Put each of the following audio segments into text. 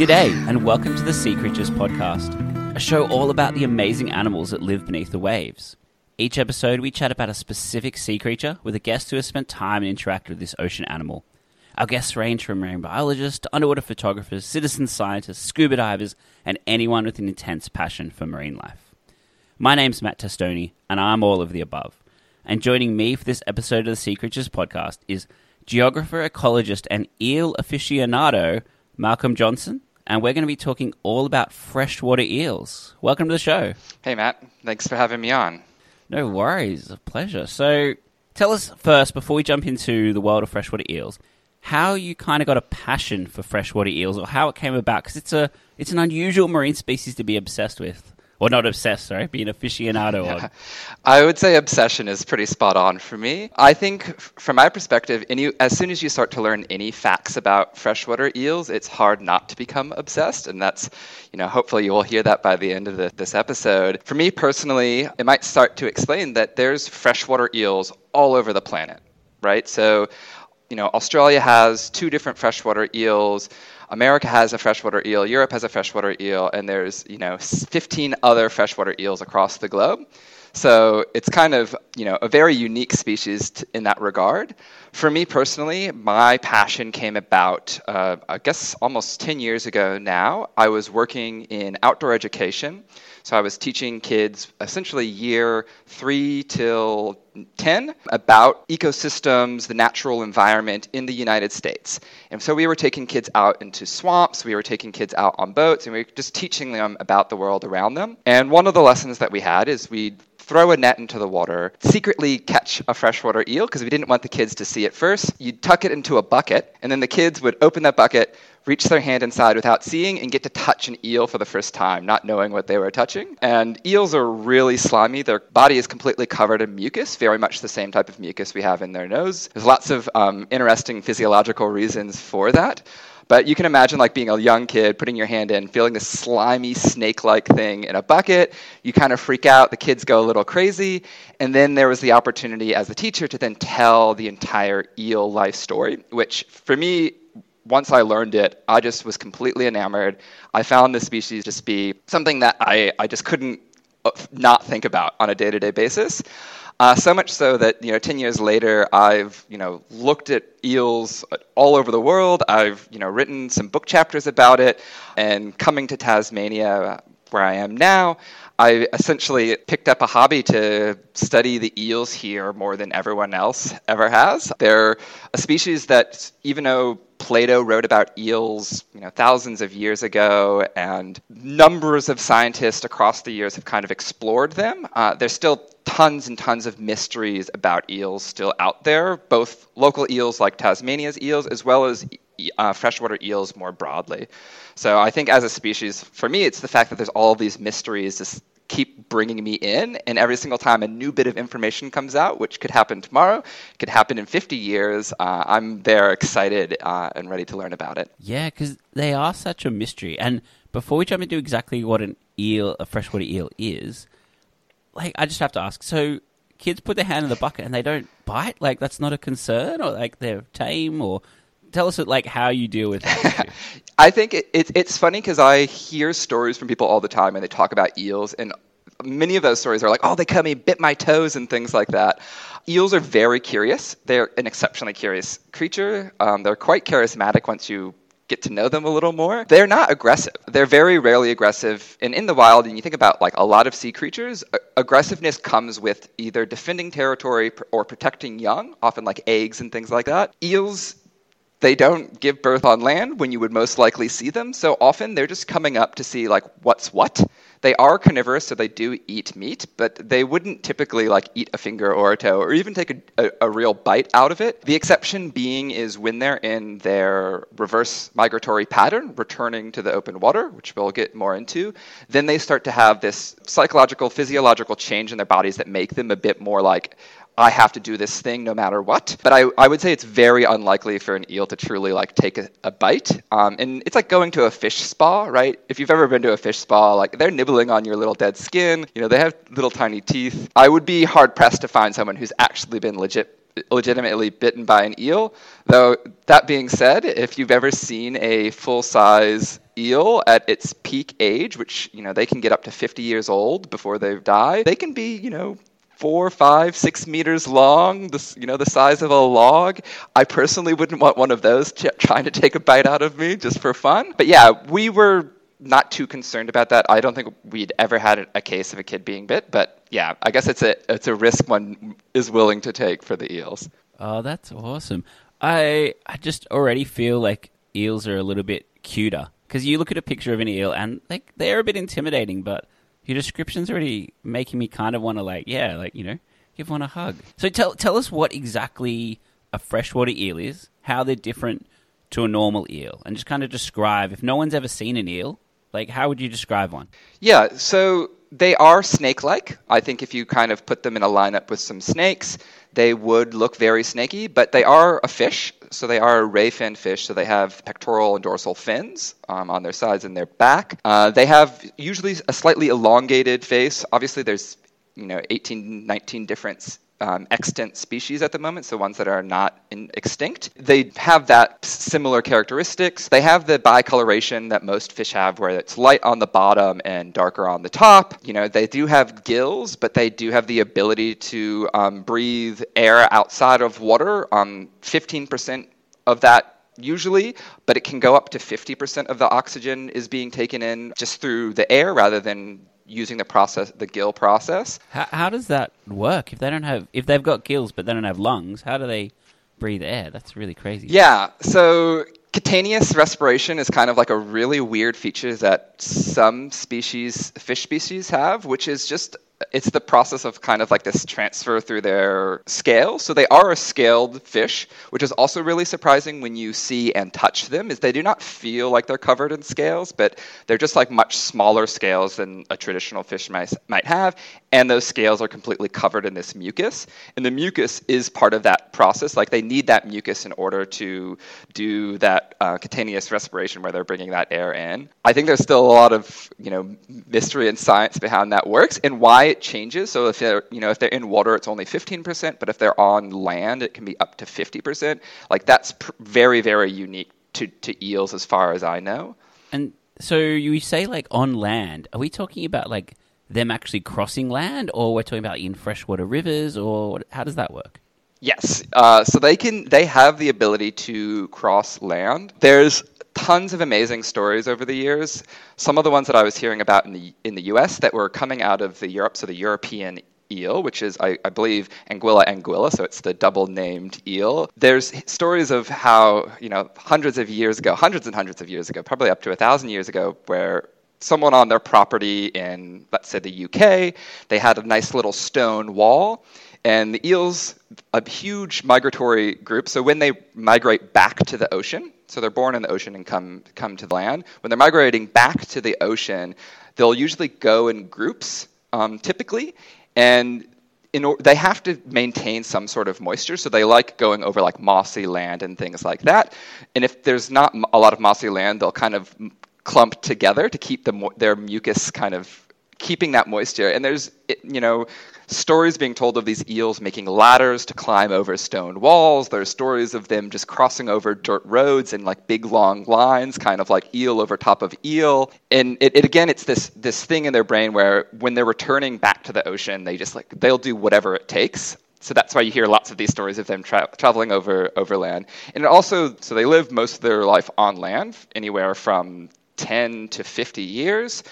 G'day, and welcome to the Sea Creatures Podcast, a show all about the amazing animals that live beneath the waves. Each episode, we chat about a specific sea creature with a guest who has spent time and interacted with this ocean animal. Our guests range from marine biologists to underwater photographers, citizen scientists, scuba divers, and anyone with an intense passion for marine life. My name's Matt Testoni, and I'm all of the above. And joining me for this episode of the Sea Creatures podcast is geographer, ecologist, and eel aficionado Malcolm Johnson. And we're going to be talking all about freshwater eels. Welcome to the show. Hey, Matt. Thanks for having me on. No worries, a pleasure. So, tell us first, before we jump into the world of freshwater eels, how you kind of got a passion for freshwater eels, or how it came about, because it's a it's an unusual marine species to be obsessed with or not obsessed, sorry, be an aficionado yeah. I would say obsession is pretty spot on for me. I think, from my perspective, any, as soon as you start to learn any facts about freshwater eels, it's hard not to become obsessed, and that's, you know, hopefully you will hear that by the end of the, this episode. For me personally, it might start to explain that there's freshwater eels all over the planet, right? So, you know, Australia has two different freshwater eels. America has a freshwater eel, Europe has a freshwater eel, and there's you know 15 other freshwater eels across the globe. So it's kind of you know a very unique species t- in that regard. For me personally, my passion came about uh, I guess almost 10 years ago now. I was working in outdoor education. So I was teaching kids essentially year three till 10 about ecosystems, the natural environment in the United States. And so we were taking kids out into swamps, we were taking kids out on boats, and we were just teaching them about the world around them. And one of the lessons that we had is we'd throw a net into the water, secretly catch a freshwater eel because we didn't want the kids to see it first. You'd tuck it into a bucket, and then the kids would open that bucket, reach their hand inside without seeing and get to touch an eel for the first time, not knowing what they were touching. And eels are really slimy. Their body is completely covered in mucus, very much the same type of mucus we have in their nose. There's lots of um, interesting physiological reasons for that. But you can imagine like being a young kid, putting your hand in, feeling this slimy snake-like thing in a bucket. You kind of freak out. The kids go a little crazy, and then there was the opportunity as a teacher to then tell the entire eel life story, which for me once I learned it, I just was completely enamored. I found this species just be something that I, I just couldn't uh, not think about on a day to day basis. Uh, so much so that you know, ten years later, I've you know looked at eels all over the world. I've you know written some book chapters about it, and coming to Tasmania, where I am now, I essentially picked up a hobby to study the eels here more than everyone else ever has. They're a species that, even though Plato wrote about eels, you know, thousands of years ago, and numbers of scientists across the years have kind of explored them. Uh, there's still tons and tons of mysteries about eels still out there, both local eels like Tasmania's eels, as well as uh, freshwater eels more broadly. So I think as a species, for me, it's the fact that there's all these mysteries just keep bringing me in, and every single time a new bit of information comes out, which could happen tomorrow, could happen in 50 years, uh, I'm there excited uh, and ready to learn about it. Yeah, because they are such a mystery. And before we jump into exactly what an eel, a freshwater eel is, like I just have to ask. So kids put their hand in the bucket and they don't bite. Like that's not a concern, or like they're tame, or tell us like how you deal with that. I think it, it, it's funny because I hear stories from people all the time and they talk about eels, and many of those stories are like, "Oh, they cut me, bit my toes," and things like that. Eels are very curious. They're an exceptionally curious creature. Um, they're quite charismatic once you get to know them a little more. They're not aggressive. They're very rarely aggressive. And in the wild, and you think about like a lot of sea creatures, aggressiveness comes with either defending territory or protecting young, often like eggs and things like that. Eels they don't give birth on land when you would most likely see them. So often they're just coming up to see like what's what. They are carnivorous, so they do eat meat, but they wouldn't typically like eat a finger or a toe or even take a, a, a real bite out of it. The exception being is when they're in their reverse migratory pattern, returning to the open water, which we'll get more into, then they start to have this psychological, physiological change in their bodies that make them a bit more like I have to do this thing no matter what. But I, I would say it's very unlikely for an eel to truly like take a, a bite. Um, and it's like going to a fish spa, right? If you've ever been to a fish spa, like they're nibbling on your little dead skin. You know, they have little tiny teeth. I would be hard pressed to find someone who's actually been legit legitimately bitten by an eel. Though that being said, if you've ever seen a full size eel at its peak age, which you know they can get up to 50 years old before they die, they can be you know four, five, six meters long, you know, the size of a log. I personally wouldn't want one of those t- trying to take a bite out of me just for fun. But yeah, we were not too concerned about that. I don't think we'd ever had a case of a kid being bit, but yeah, I guess it's a it's a risk one is willing to take for the eels. Oh, that's awesome. I I just already feel like eels are a little bit cuter because you look at a picture of an eel and like they're a bit intimidating, but your description's already making me kind of want to like yeah, like you know, give one a hug. So tell tell us what exactly a freshwater eel is, how they're different to a normal eel, and just kind of describe if no one's ever seen an eel, like, how would you describe one? Yeah, so they are snake like. I think if you kind of put them in a lineup with some snakes, they would look very snaky, but they are a fish. So they are a ray fin fish. So they have pectoral and dorsal fins um, on their sides and their back. Uh, they have usually a slightly elongated face. Obviously, there's you know 18, 19 different um, extant species at the moment, so ones that are not extinct. They have that similar characteristics. They have the bicoloration that most fish have, where it's light on the bottom and darker on the top. You know, they do have gills, but they do have the ability to um, breathe air outside of water. Um, 15% of that usually, but it can go up to 50% of the oxygen is being taken in just through the air rather than using the process, the gill process. How, how does that work? If they don't have, if they've got gills but they don't have lungs, how do they breathe air? That's really crazy. Yeah. So cutaneous respiration is kind of like a really weird feature that some species, fish species, have, which is just it's the process of kind of like this transfer through their scale. So they are a scaled fish, which is also really surprising when you see and touch them. Is they do not feel like they're covered in scales, but they're just like much smaller scales than a traditional fish might might have, and those scales are completely covered in this mucus. And the mucus is part of that process. Like they need that mucus in order to do that uh, cutaneous respiration, where they're bringing that air in. I think there's still a lot of you know mystery and science behind that works and why it changes. So if they're you know if they're in water, it's only 15%, but if they're on land, it can be up to 50%. Like that's pr- very very unique to to eels, as far as I know. And so you say like on land, are we talking about like them actually crossing land, or we're talking about in freshwater rivers, or how does that work? Yes, uh, so they can they have the ability to cross land. There's tons of amazing stories over the years. Some of the ones that I was hearing about in the in the U.S. that were coming out of the Europe, so the European eel, which is, I, I, believe, Anguilla anguilla, so it's the double named eel. There's stories of how, you know, hundreds of years ago, hundreds and hundreds of years ago, probably up to a thousand years ago, where someone on their property in, let's say, the UK, they had a nice little stone wall. And the eels, a huge migratory group, so when they migrate back to the ocean, so they're born in the ocean and come, come to the land, when they're migrating back to the ocean, they'll usually go in groups, um, typically, and in, they have to maintain some sort of moisture, so they like going over like mossy land and things like that. And if there's not a lot of mossy land, they'll kind of clumped together to keep the, their mucus kind of keeping that moisture. And there's, you know, stories being told of these eels making ladders to climb over stone walls. There are stories of them just crossing over dirt roads in like big long lines, kind of like eel over top of eel. And it, it again, it's this this thing in their brain where when they're returning back to the ocean, they just like they'll do whatever it takes so that's why you hear lots of these stories of them tra- traveling over overland. And also, so they live most of their life on land, anywhere from 10 to 50 years.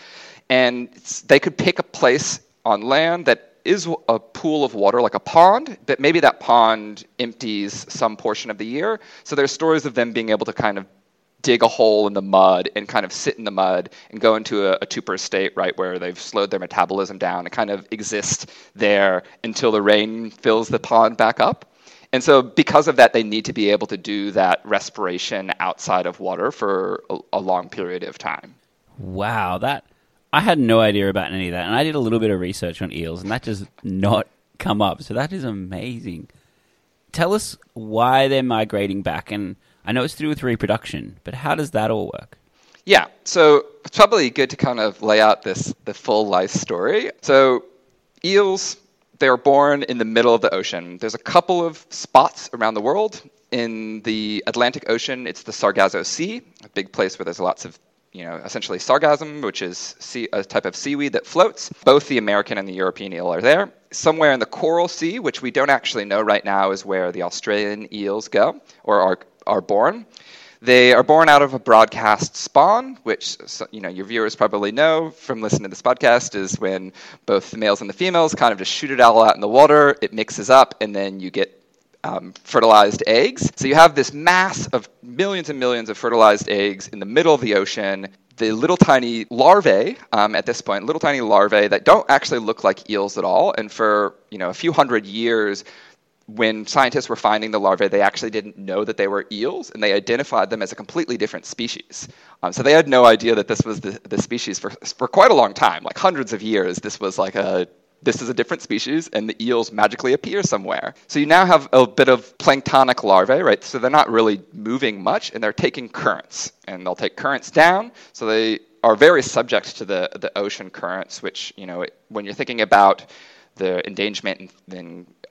And they could pick a place on land that is a pool of water, like a pond, but maybe that pond empties some portion of the year. So there's stories of them being able to kind of dig a hole in the mud and kind of sit in the mud and go into a, a torpor state, right, where they've slowed their metabolism down and kind of exist there until the rain fills the pond back up. And so, because of that, they need to be able to do that respiration outside of water for a, a, long period of time. Wow, that I had no idea about any of that, and I did a little bit of research on eels, and that does not come up. So that is amazing. Tell us why they're migrating back. And I know it's to do with reproduction, but how does that all work? Yeah, so it's probably good to kind of lay out this the full life story. So eels, they're born in the middle of the ocean. There's a couple of spots around the world. In the Atlantic Ocean, it's the Sargasso Sea, a big place where there's lots of you know, essentially sargassum, which is sea, a type of seaweed that floats. Both the American and the European eel are there. Somewhere in the Coral Sea, which we don't actually know right now, is where the Australian eels go or are, are born. They are born out of a broadcast spawn, which you know your viewers probably know from listening to this podcast is when both the males and the females kind of just shoot it all out in the water. It mixes up, and then you get um, fertilized eggs. So you have this mass of millions and millions of fertilized eggs in the middle of the ocean. The little tiny larvae um, at this point, little tiny larvae that don't actually look like eels at all, and for you know a few hundred years, when scientists were finding the larvae, they actually didn't know that they were eels, and they identified them as a completely different species. Um, so they had no idea that this was the, the species for, for quite a long time, like hundreds of years. This was like a this is a different species, and the eels magically appear somewhere. So you now have a bit of planktonic larvae, right? So they're not really moving much, and they're taking currents, and they'll take currents down. So they are very subject to the the ocean currents, which you know when you're thinking about the endangerment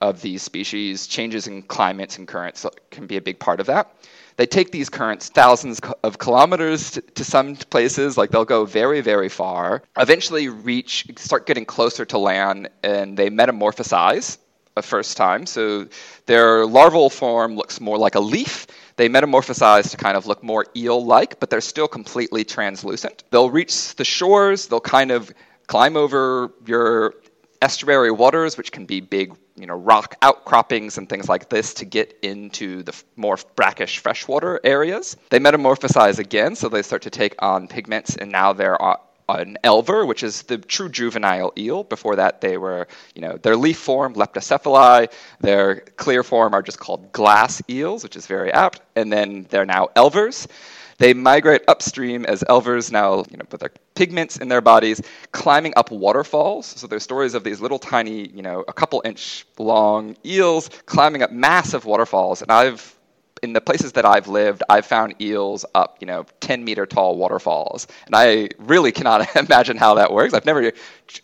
of these species, changes in climates and currents can be a big part of that. They take these currents thousands of kilometers to, to, some places, like they'll go very, very far, eventually reach, start getting closer to land, and they metamorphosize a first time. So their larval form looks more like a leaf. They metamorphosize to kind of look more eel like, but they're still completely translucent. They'll reach the shores, they'll kind of climb over your estuary waters, which can be big you know, rock outcroppings and things like this to get into the more brackish freshwater areas. They metamorphosize again, so they start to take on pigments, and now they're an elver, which is the true juvenile eel. Before that, they were, you know, their leaf form, leptocephali. Their clear form are just called glass eels, which is very apt. And then they're now elvers. They migrate upstream as elvers now, you know, with their pigments in their bodies, climbing up waterfalls. So there's stories of these little tiny, you know, a couple inch long eels climbing up massive waterfalls. And I've in the places that I've lived, I've found eels up, you know, 10 meter tall waterfalls. And I really cannot imagine how that works. I've never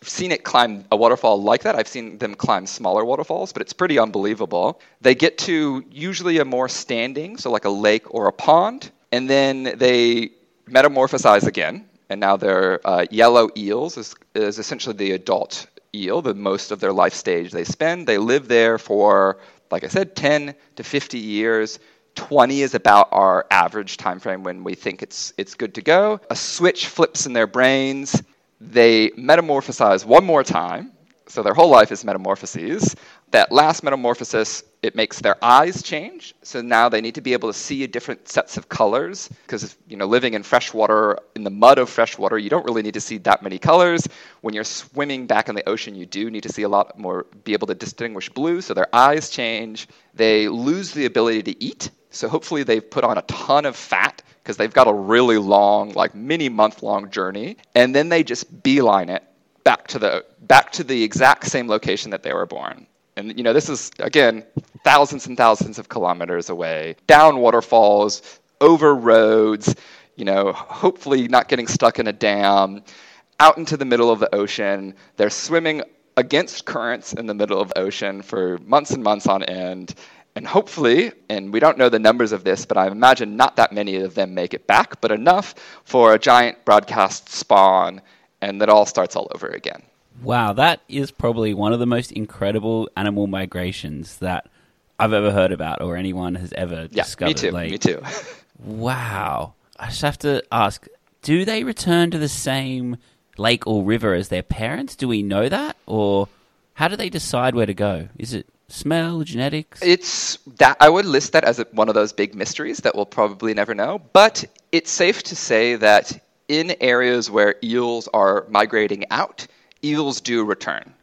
seen it climb a waterfall like that. I've seen them climb smaller waterfalls, but it's pretty unbelievable. They get to usually a more standing, so like a lake or a pond, and then they metamorphosize again, and now they're uh, yellow eels, is, is essentially the adult eel, the most of their life stage they spend. They live there for, like I said, 10 to 50 years. 20 is about our average time frame when we think it's, it's good to go. A switch flips in their brains. They metamorphosize one more time. So their whole life is metamorphoses. That last metamorphosis it makes their eyes change. So now they need to be able to see different sets of colors because you know living in freshwater in the mud of freshwater, you don't really need to see that many colors. When you're swimming back in the ocean, you do need to see a lot more be able to distinguish blue, so their eyes change. They lose the ability to eat. So hopefully they've put on a ton of fat because they've got a really long, like many month long journey, and then they just beeline it back to the back to the exact same location that they were born. And you know, this is again thousands and thousands of kilometers away, down waterfalls, over roads, you know, hopefully not getting stuck in a dam, out into the middle of the ocean. They're swimming against currents in the middle of the ocean for months and months on end. And hopefully, and we don't know the numbers of this, but I imagine not that many of them make it back, but enough for a giant broadcast spawn, and that all starts all over again. Wow, that is probably one of the most incredible animal migrations that I've ever heard about or anyone has ever yeah, discovered. Me too. Like, me too. wow. I just have to ask do they return to the same lake or river as their parents? Do we know that? Or how do they decide where to go? Is it smell, genetics? It's that I would list that as a, one of those big mysteries that we'll probably never know. But it's safe to say that in areas where eels are migrating out, eels do return.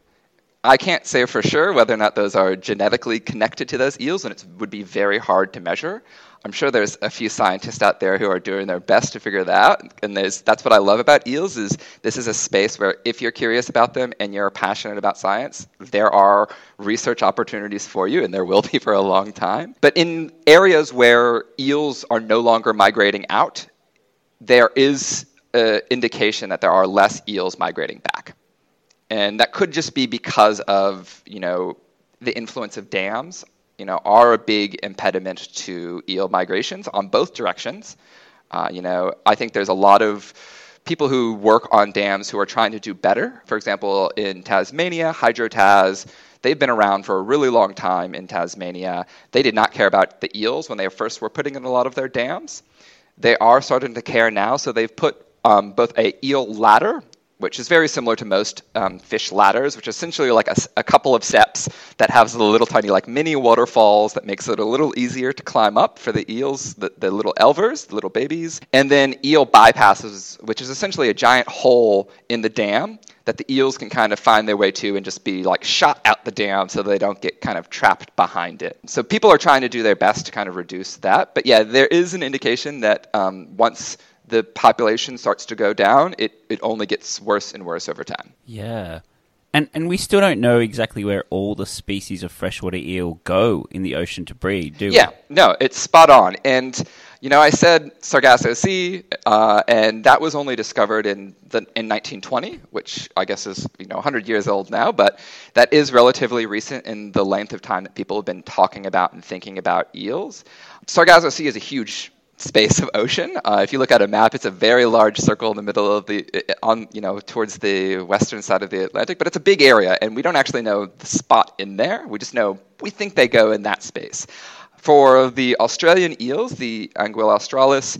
I can't say for sure whether or not those are genetically connected to those eels, and it would be very hard to measure. I'm sure there's a few scientists out there who are doing their best to figure that out. And that's what I love about eels is this is a space where if you're curious about them and you're passionate about science, there are research opportunities for you, and there will be for a long time. But in areas where eels are no longer migrating out, there is an indication that there are less eels migrating back. And that could just be because of, you know, the influence of dams you know, are a big impediment to eel migrations on both directions. Uh, you know, I think there's a lot of people who work on dams who are trying to do better. For example, in Tasmania, HydroTas, they've been around for a really long time in Tasmania. They did not care about the eels when they first were putting in a lot of their dams. They are starting to care now, so they've put um, both a eel ladder which is very similar to most um, fish ladders, which is essentially like a, a, couple of steps that has the little tiny like mini waterfalls that makes it a little easier to climb up for the eels, the, the little elvers, the little babies, and then eel bypasses, which is essentially a giant hole in the dam that the eels can kind of find their way to and just be like shot out the dam so they don't get kind of trapped behind it. So people are trying to do their best to kind of reduce that. But yeah, there is an indication that um, once the population starts to go down, it, it only gets worse and worse over time. Yeah. And, and we still don't know exactly where all the species of freshwater eel go in the ocean to breed, do we? Yeah, no, it's spot on. And, you know, I said Sargasso Sea, uh, and that was only discovered in, the, in 1920, which I guess is, you know, 100 years old now, but that is relatively recent in the length of time that people have been talking about and thinking about eels. Sargasso Sea is a huge space of ocean. Uh, if you look at a map, it's a very large circle in the middle of the uh, on you know towards the western side of the Atlantic, but it's a big area, and we don't actually know the spot in there. We just know we think they go in that space. For the Australian eels, the Anguilla australis,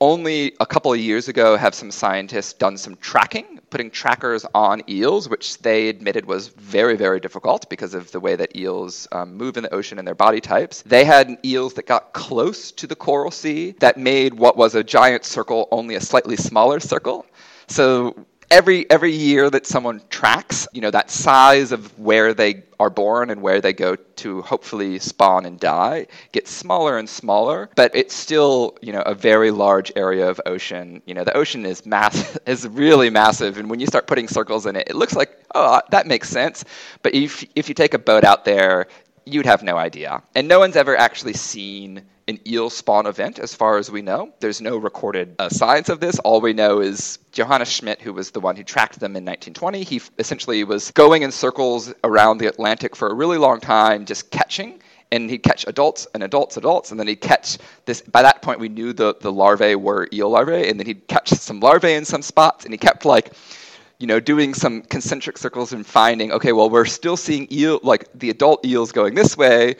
only a couple of years ago have some scientists done some tracking, putting trackers on eels, which they admitted was very, very difficult because of the way that eels um, move in the ocean and their body types. They had eels that got close to the coral sea that made what was a giant circle only a slightly smaller circle. So every every year that someone tracks, you know, that size of where they are born and where they go to hopefully spawn and die gets smaller and smaller, but it's still, you know, a very large area of ocean. You know, the ocean is mass is really massive and when you start putting circles in it, it looks like, oh, that makes sense. But if if you take a boat out there, you'd have no idea. And no one's ever actually seen an eel spawn event, as far as we know. There's no recorded uh, science of this. All we know is Johannes Schmidt, who was the one who tracked them in 1920, he f- essentially was going in circles around the Atlantic for a really long time, just catching. And he'd catch adults and adults, adults, and then he'd catch this. By that point, we knew the, the larvae were eel larvae, and then he'd catch some larvae in some spots, and he kept like you know, doing some concentric circles and finding, okay, well, we're still seeing eel, like the adult eels going this way,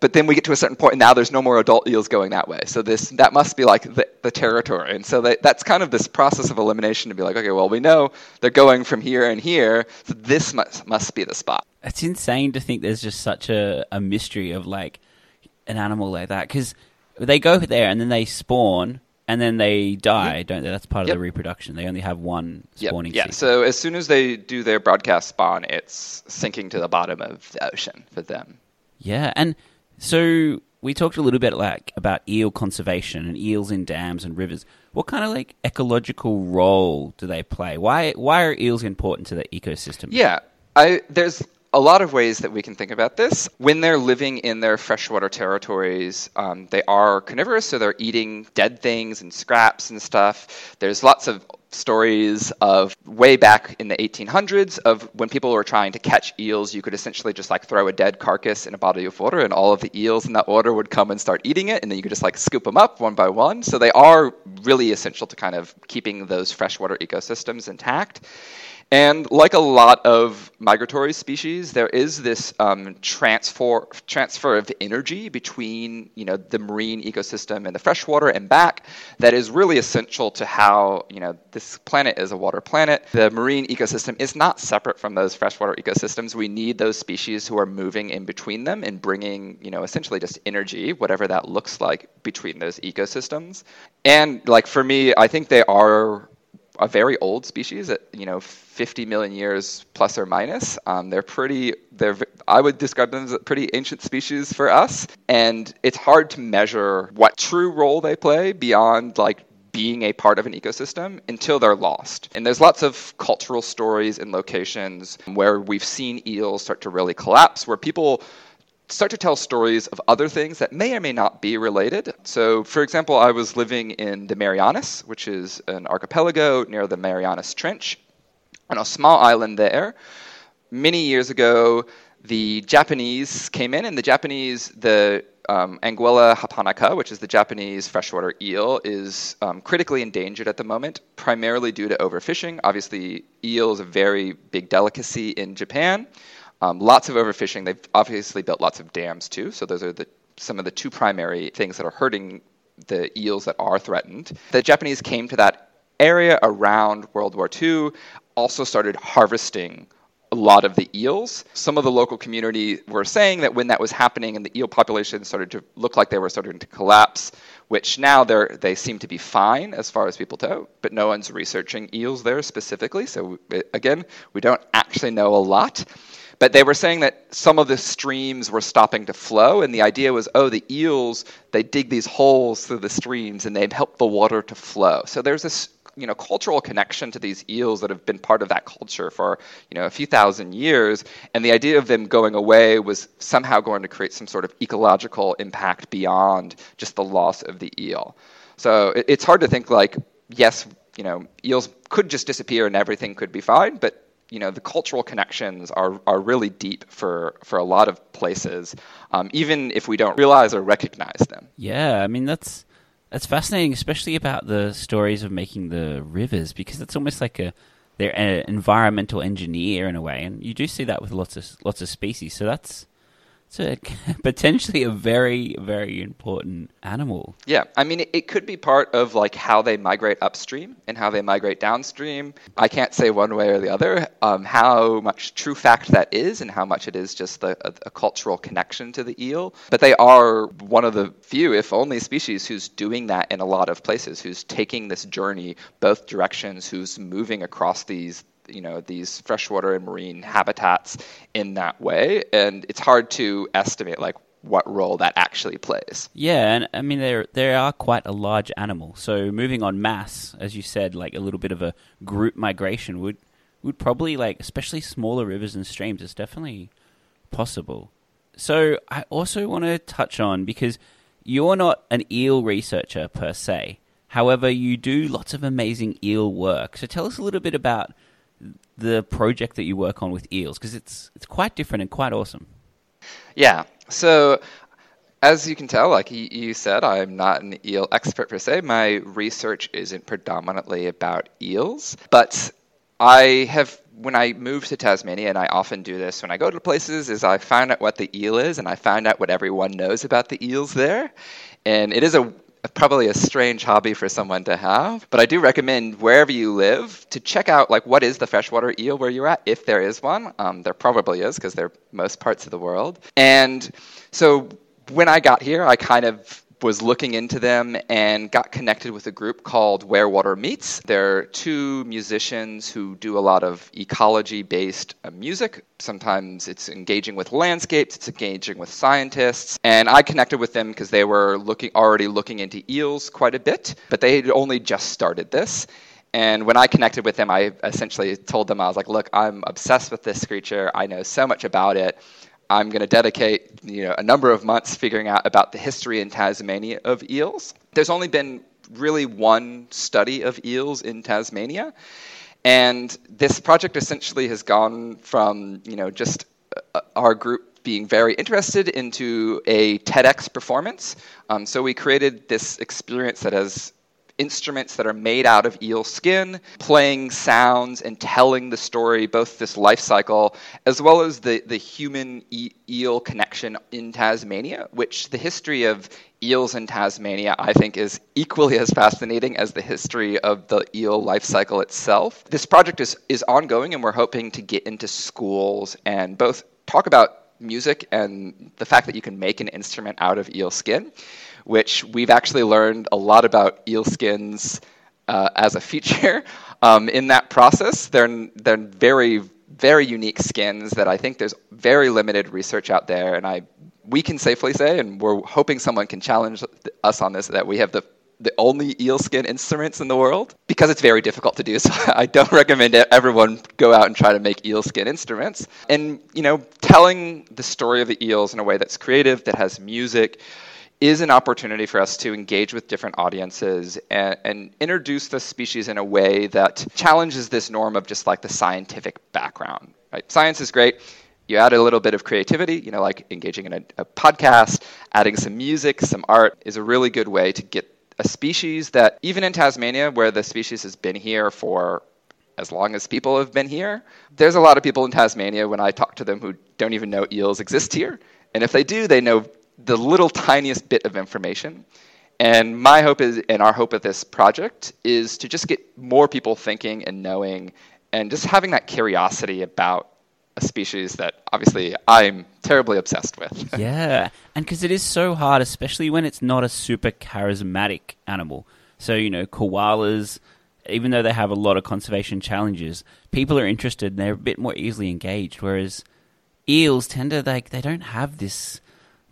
but then we get to a certain point and now there's no more adult eels going that way so this that must be like the, the territory and so that, that's kind of this process of elimination to be like okay well we know they're going from here and here so this must, must be the spot it's insane to think there's just such a, a mystery of like an animal like that because they go there and then they spawn and then they die, yep. don't they? That's part of yep. the reproduction. They only have one spawning. Yep. Yeah. So as soon as they do their broadcast spawn, it's sinking to the bottom of the ocean for them. Yeah, and so we talked a little bit like about eel conservation and eels in dams and rivers. What kind of like ecological role do they play? Why why are eels important to the ecosystem? Yeah, I there's a lot of ways that we can think about this. When they're living in their freshwater territories, um, they are carnivorous, so they're eating dead things and scraps and stuff. There's lots of stories of way back in the 1800s of when people were trying to catch eels, you could essentially just like throw a dead carcass in a body of water, and all of the eels in that water would come and start eating it, and then you could just like scoop them up one by one. So they are really essential to kind of keeping those freshwater ecosystems intact. And like a lot of migratory species, there is this um, transfer transfer of energy between you know the marine ecosystem and the freshwater and back that is really essential to how you know this planet is a water planet. The marine ecosystem is not separate from those freshwater ecosystems. We need those species who are moving in between them and bringing you know essentially just energy, whatever that looks like, between those ecosystems. And like for me, I think they are a very old species at you know 50 million years plus or minus. Um, they're pretty. They're I would describe them as a pretty ancient species for us, and it's hard to measure what true role they play beyond like being a part of an ecosystem until they're lost. And there's lots of cultural stories and locations where we've seen eels start to really collapse, where people start to tell stories of other things that may or may not be related. So, for example, I was living in the Marianas, which is an archipelago near the Marianas Trench, on a small island there. Many years ago, the Japanese came in, and the Japanese, the um, Anguilla japonica, which is the Japanese freshwater eel, is um, critically endangered at the moment, primarily due to overfishing. Obviously, eel is a very big delicacy in Japan. Um, lots of overfishing. They've obviously built lots of dams too. So those are the some of the two primary things that are hurting the eels that are threatened. The Japanese came to that area around World War II, also started harvesting a lot of the eels. Some of the local community were saying that when that was happening and the eel population started to look like they were starting to collapse, which now they they seem to be fine as far as people know, but no one's researching eels there specifically. So again, we don't actually know a lot. But they were saying that some of the streams were stopping to flow, and the idea was, oh, the eels they dig these holes through the streams and they help the water to flow. So there's this you know cultural connection to these eels that have been part of that culture for you know a few thousand years and the idea of them going away was somehow going to create some sort of ecological impact beyond just the loss of the eel so it's hard to think like yes you know eels could just disappear and everything could be fine but you know the cultural connections are are really deep for for a lot of places, um, even if we don't realize or recognize them. Yeah, I mean that's that's fascinating, especially about the stories of making the rivers, because it's almost like a they're an environmental engineer in a way, and you do see that with lots of lots of species. So that's it's a, potentially a very, very important animal. Yeah, I mean, it, could be part of like how they migrate upstream and how they migrate downstream. I can't say one way or the other um, how much true fact that is and how much it is just a, a, a cultural connection to the eel. But they are one of the few, if only, species who's doing that in a lot of places, who's taking this journey both directions, who's moving across these you know these freshwater and marine habitats in that way, and it's hard to estimate like what role that actually plays. Yeah, and I mean they they are quite a large animal. So moving on mass, as you said, like a little bit of a group migration would would probably like especially smaller rivers and streams. It's definitely possible. So I also want to touch on because you're not an eel researcher per se. However, you do lots of amazing eel work. So tell us a little bit about the project that you work on with eels because it's it's quite different and quite awesome. Yeah. So as you can tell, like you said, I'm not an eel expert per se. My research isn't predominantly about eels, but I have when I moved to Tasmania, and I often do this when I go to places, is I find out what the eel is, and I find out what everyone knows about the eels there. And it is a probably a strange hobby for someone to have but i do recommend wherever you live to check out like what is the freshwater eel where you're at if there is one. Um, there probably is because they're most parts of the world. And so when i got here i kind of was looking into them and got connected with a group called Where Water Meets. They're two musicians who do a lot of ecology based uh, music. Sometimes it's engaging with landscapes, it's engaging with scientists. And I connected with them because they were looking already looking into eels quite a bit, but they had only just started this. And when I connected with them, I essentially told them, I was like, look, I'm obsessed with this creature. I know so much about it. I'm going to dedicate you know, a number of months figuring out about the history in Tasmania of eels. There's only been really one study of eels in Tasmania. And this project essentially has gone from you know, just uh, our group being very interested into a TEDx performance. Um, so we created this experience that has instruments that are made out of eel skin, playing sounds and telling the story, both this life cycle as well as the, the human e- eel connection in Tasmania, which the history of eels in Tasmania, I think, is equally as fascinating as the history of the eel life cycle itself. This project is, is ongoing, and we're hoping to get into schools and both talk about music and the fact that you can make an instrument out of eel skin which we've actually learned a lot about eel skins uh, as a feature. Um, in that process, they're they're very very unique skins that I think there's very limited research out there, and I we can safely say, and we're hoping someone can challenge us on this, that we have the the only eel skin instruments in the world because it's very difficult to do. So I don't recommend everyone go out and try to make eel skin instruments. And you know, telling the story of the eels in a way that's creative, that has music, is an opportunity for us to engage with different audiences and, and, introduce the species in a way that challenges this norm of just like the scientific background. Right? Science is great. You add a little bit of creativity, you know, like engaging in a, a podcast, adding some music, some art is a really good way to get a species that, even in Tasmania, where the species has been here for as long as people have been here, there's a lot of people in Tasmania when I talk to them who don't even know eels exist here. And if they do, they know the little tiniest bit of information. And my hope is, and our hope of this project is to just get more people thinking and knowing and just having that curiosity about a species that obviously I'm terribly obsessed with. yeah. And because it is so hard, especially when it's not a super charismatic animal. So, you know, koalas, even though they have a lot of conservation challenges, people are interested and they're a bit more easily engaged. Whereas eels tend to, like, they don't have this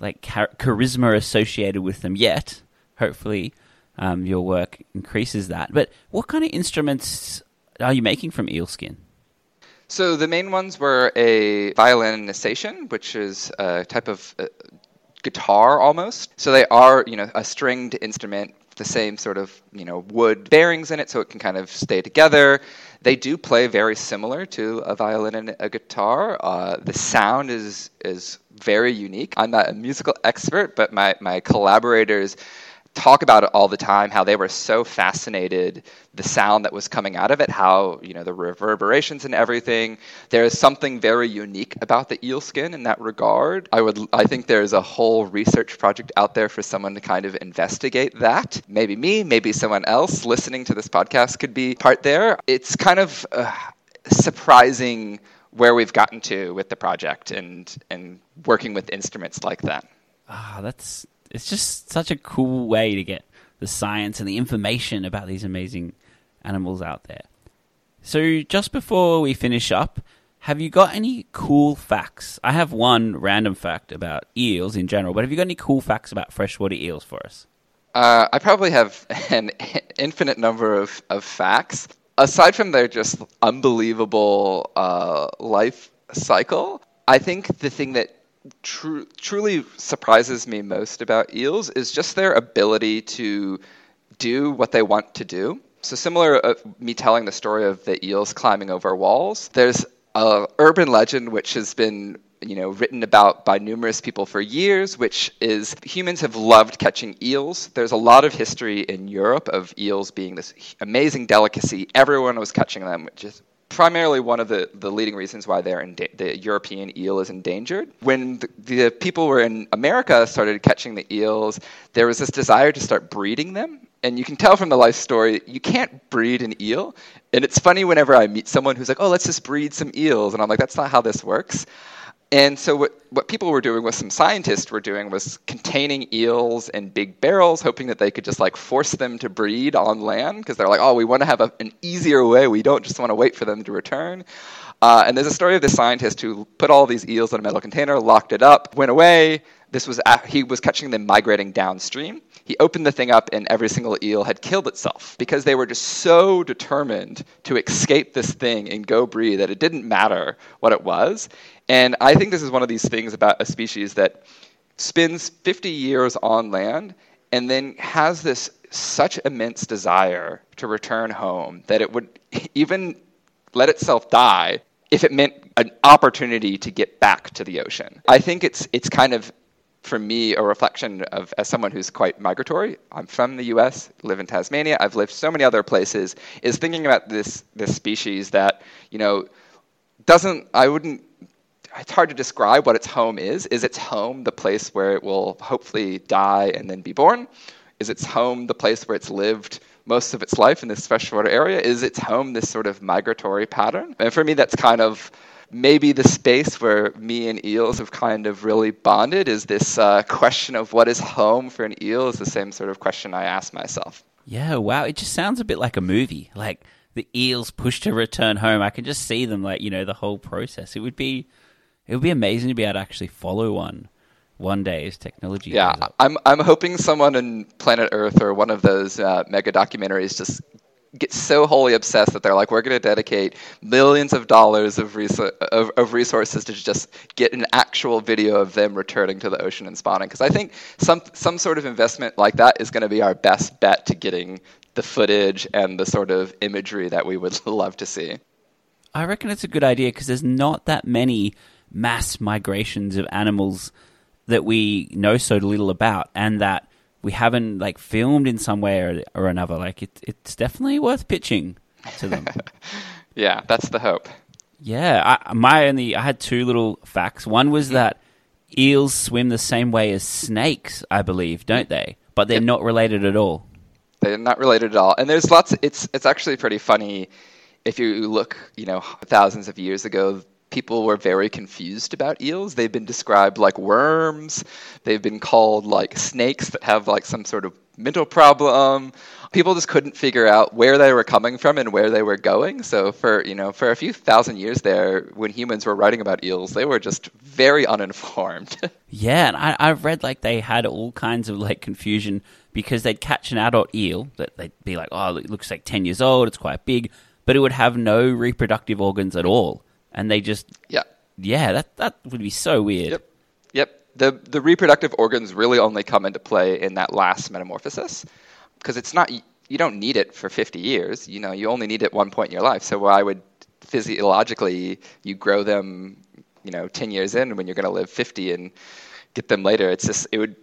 like char- charisma associated with them yet. Hopefully, um, your work increases that. But what kind of instruments are you making from eel skin? So the main ones were a violinisation, which is a type of uh, guitar almost. So they are, you know, a stringed instrument, the same sort of, you know, wood bearings in it, so it can kind of stay together. They do play very similar to a violin and a guitar. Uh, the sound is is very unique. I'm not a musical expert, but my, my collaborators talk about it all the time how they were so fascinated the sound that was coming out of it how you know the reverberations and everything. There is something very unique about the eel skin in that regard. I would i think there's a whole research project out there for someone to kind of investigate that. Maybe me maybe someone else listening to this podcast could be part there. It's kind of uh, surprising where we've gotten to with the project and and working with instruments like that. Ah, that's it's just such a cool way to get the science and the information about these amazing animals out there. So just before we finish up, have you got any cool facts? I have one random fact about eels in general, but have you got any cool facts about freshwater eels for us? Uh, I probably have an infinite number of, of facts aside from their just unbelievable uh, life cycle, I think the thing that tr- truly surprises me most about eels is just their ability to do what they want to do. So similar uh, me telling the story of the eels climbing over walls, there's a urban legend which has been you know written about by numerous people for years which is humans have loved catching eels there's a lot of history in europe of eels being this amazing delicacy everyone was catching them which is primarily one of the, the leading reasons why they're in da- the European eel is endangered. When the, the people were in America started catching the eels, there was this desire to start breeding them. And you can tell from the life story, you can't breed an eel. And it's funny whenever I meet someone who's like, oh, let's just breed some eels. And I'm like, that's not how this works. And so what, what people were doing, what some scientists were doing, was containing eels in big barrels, hoping that they could just like force them to breed on land because they're like, oh, we want to have a, an easier way. We don't just want to wait for them to return. Uh, and there's a story of this scientist who put all these eels in a metal container, locked it up, went away. This was he was catching them migrating downstream. He opened the thing up, and every single eel had killed itself because they were just so determined to escape this thing and go breed that it didn't matter what it was. And I think this is one of these things about a species that spends 50 years on land and then has this such immense desire to return home that it would even let itself die if it meant an opportunity to get back to the ocean. I think it's it's kind of for me a reflection of as someone who's quite migratory. I'm from the U.S., live in Tasmania. I've lived so many other places. Is thinking about this this species that you know doesn't I wouldn't it's hard to describe what its home is. Is its home the place where it will hopefully die and then be born? Is its home the place where it's lived most of its life in this freshwater area? Is its home this sort of migratory pattern? And for me, that's kind of maybe the space where me and eels have kind of really bonded. Is this uh, question of what is home for an eel is the same sort of question I ask myself. Yeah, wow. It just sounds a bit like a movie. Like the eels push to return home. I can just see them like you know the whole process. It would be it would be amazing to be able to actually follow one one day as technology. Yeah, I'm I'm hoping someone in Planet Earth or one of those uh, mega documentaries just get so wholly obsessed that they're like, we're going to dedicate millions of dollars of, resor- of, of, resources to just get an actual video of them returning to the ocean and spawning. Because I think some some sort of investment like that is going to be our best bet to getting the footage and the sort of imagery that we would love to see. I reckon it's a good idea because there's not that many mass migrations of animals that we know so little about and that we haven't like filmed in some way or, or another. Like it, it's definitely worth pitching to them. yeah, that's the hope. Yeah, I, my only I had two little facts. One was mm-hmm. that eels swim the same way as snakes, I believe, don't they? But they're yep. not related at all. They're not related at all. And there's lots. It's it's actually pretty funny if you look, you know, thousands of years ago people were very confused about eels. They've been described like worms. They've been called like snakes that have like some sort of mental problem. People just couldn't figure out where they were coming from and where they were going. So for you know for a few thousand years there, when humans were writing about eels, they were just very uninformed. yeah, and I, I've read like they had all kinds of like confusion because they'd catch an adult eel that they'd be like, oh, it looks like ten years old, it's quite big, but it would have no reproductive organs at all and they just yeah yeah that that would be so weird. Yep, yep. The the reproductive organs really only come into play in that last metamorphosis because it's not you don't need it for 50 years. You know, you only need it one point in your life. So why would physiologically you grow them, you know, 10 years in when you're going to live 50 and get them later? It's just it would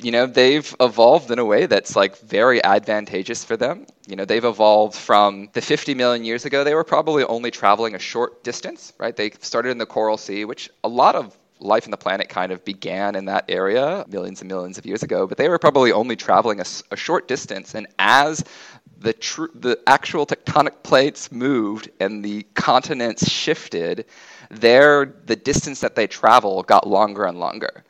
you know they've evolved in a way that's like very advantageous for them. You know they've evolved from the 50 million years ago they were probably only traveling a short distance right? They started in the coral sea which a lot of life on the planet kind of began in that area millions and millions of years ago but they were probably only traveling a, a short distance and as the tr- the actual tectonic plates moved and the continents shifted there the distance that they travel got longer and longer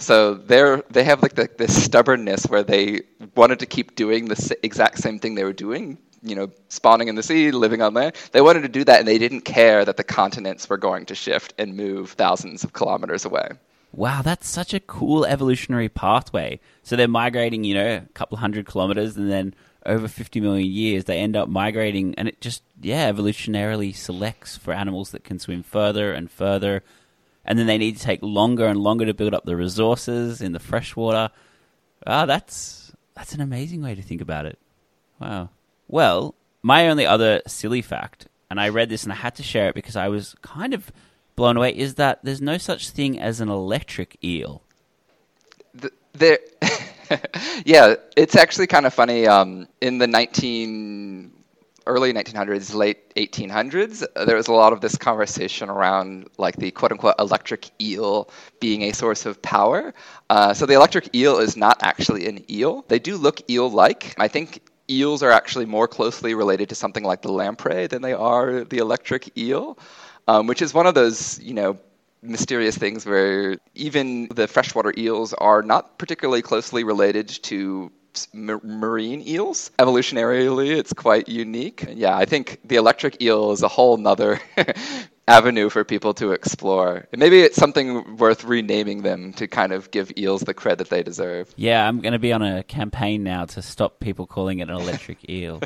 so they're they have like the, this stubbornness where they wanted to keep doing the exact same thing they were doing. You know, spawning in the sea, living on land. They wanted to do that, and they didn't care that the continents were going to shift and move thousands of kilometers away. Wow, that's such a cool evolutionary pathway. So they're migrating, you know, a couple hundred kilometers, and then over 50 million years, they end up migrating, and it just, yeah, evolutionarily selects for animals that can swim further and further and then they need to take longer and longer to build up the resources in the freshwater. Ah, that's that's an amazing way to think about it. Wow. Well, my only other silly fact, and I read this and I had to share it because I was kind of blown away, is that there's no such thing as an electric eel. The, yeah, it's actually kind of funny. Um, in the 19 early 1900s, late 1800s, there was a lot of this conversation around like the quote unquote electric eel being a source of power. Uh, so the electric eel is not actually an eel. They do look eel like. I think eels are actually more closely related to something like the lamprey than they are the electric eel, um, which is one of those, you know, mysterious things where even the freshwater eels are not particularly closely related to marine eels. Evolutionarily, it's quite unique. Yeah, I think the electric eel is a whole nother avenue for people to explore. And maybe it's something worth renaming them to kind of give eels the credit they deserve. Yeah, I'm going to be on a campaign now to stop people calling it an electric eel.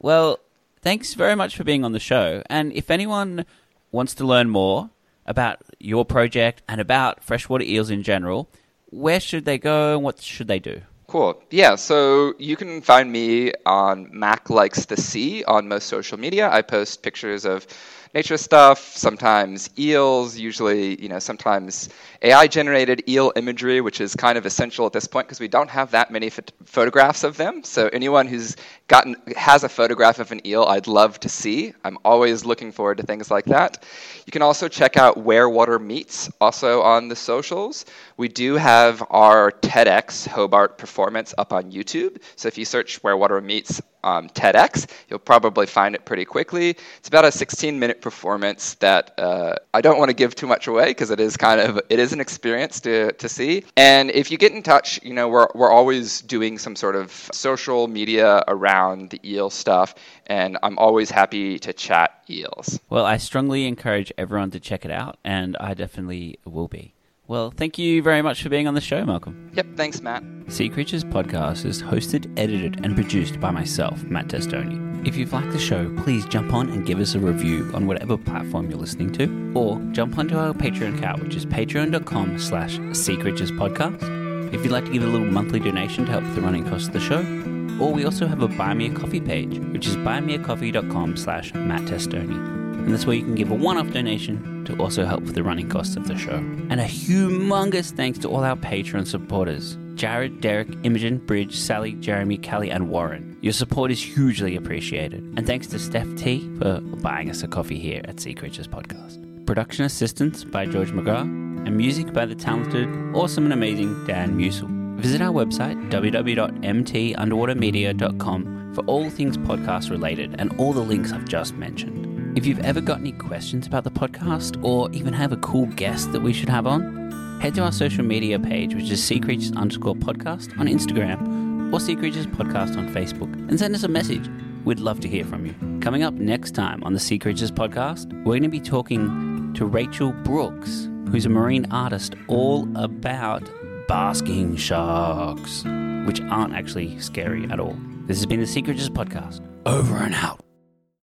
well, thanks very much for being on the show. And if anyone wants to learn more about your project and about freshwater eels in general, where should they go and what should they do? Cool. Yeah, so you can find me on Mac Likes the Sea on most social media. I post pictures of nature stuff, sometimes eels, usually, you know, sometimes AI generated eel imagery, which is kind of essential at this point because we don't have that many ph- photographs of them. So anyone who's gotten has a photograph of an eel, I'd love to see. I'm always looking forward to things like that. You can also check out Where Water Meets also on the socials. We do have our TEDx Hobart performance up on YouTube. So if you search Where Water Meets, um, TEDx. You'll probably find it pretty quickly. It's about a 16 minute performance that uh, I don't want to give too much away because it is kind of it is an experience to, to see. And if you get in touch, you know we're we're always doing some sort of social media around the eel stuff, and I'm always happy to chat eels. Well, I strongly encourage everyone to check it out, and I definitely will be. Well, thank you very much for being on the show, Malcolm. Yep, thanks, Matt. Sea Creatures podcast is hosted, edited, and produced by myself, Matt Testoni. If you've liked the show, please jump on and give us a review on whatever platform you're listening to, or jump onto our Patreon account, which is patreon.com slash Sea Creatures podcast. If you'd like to give a little monthly donation to help with the running costs of the show, or we also have a Buy Me a Coffee page, which is buymeacoffee.com slash Matt Testoni and that's where you can give a one off donation to also help with the running costs of the show. And a humongous thanks to all our Patreon supporters Jared, Derek, Imogen, Bridge, Sally, Jeremy, Kelly, and Warren. Your support is hugely appreciated. And thanks to Steph T for buying us a coffee here at Sea Creatures Podcast. Production assistance by George McGrath, and music by the talented, awesome, and amazing Dan Musil. Visit our website, www.mtunderwatermedia.com, for all things podcast related and all the links I've just mentioned. If you've ever got any questions about the podcast or even have a cool guest that we should have on, head to our social media page, which is Sea Creatures underscore podcast on Instagram or Sea Creatures podcast on Facebook, and send us a message. We'd love to hear from you. Coming up next time on the Sea Creatures podcast, we're going to be talking to Rachel Brooks, who's a marine artist all about basking sharks, which aren't actually scary at all. This has been the Sea Creatures podcast. Over and out.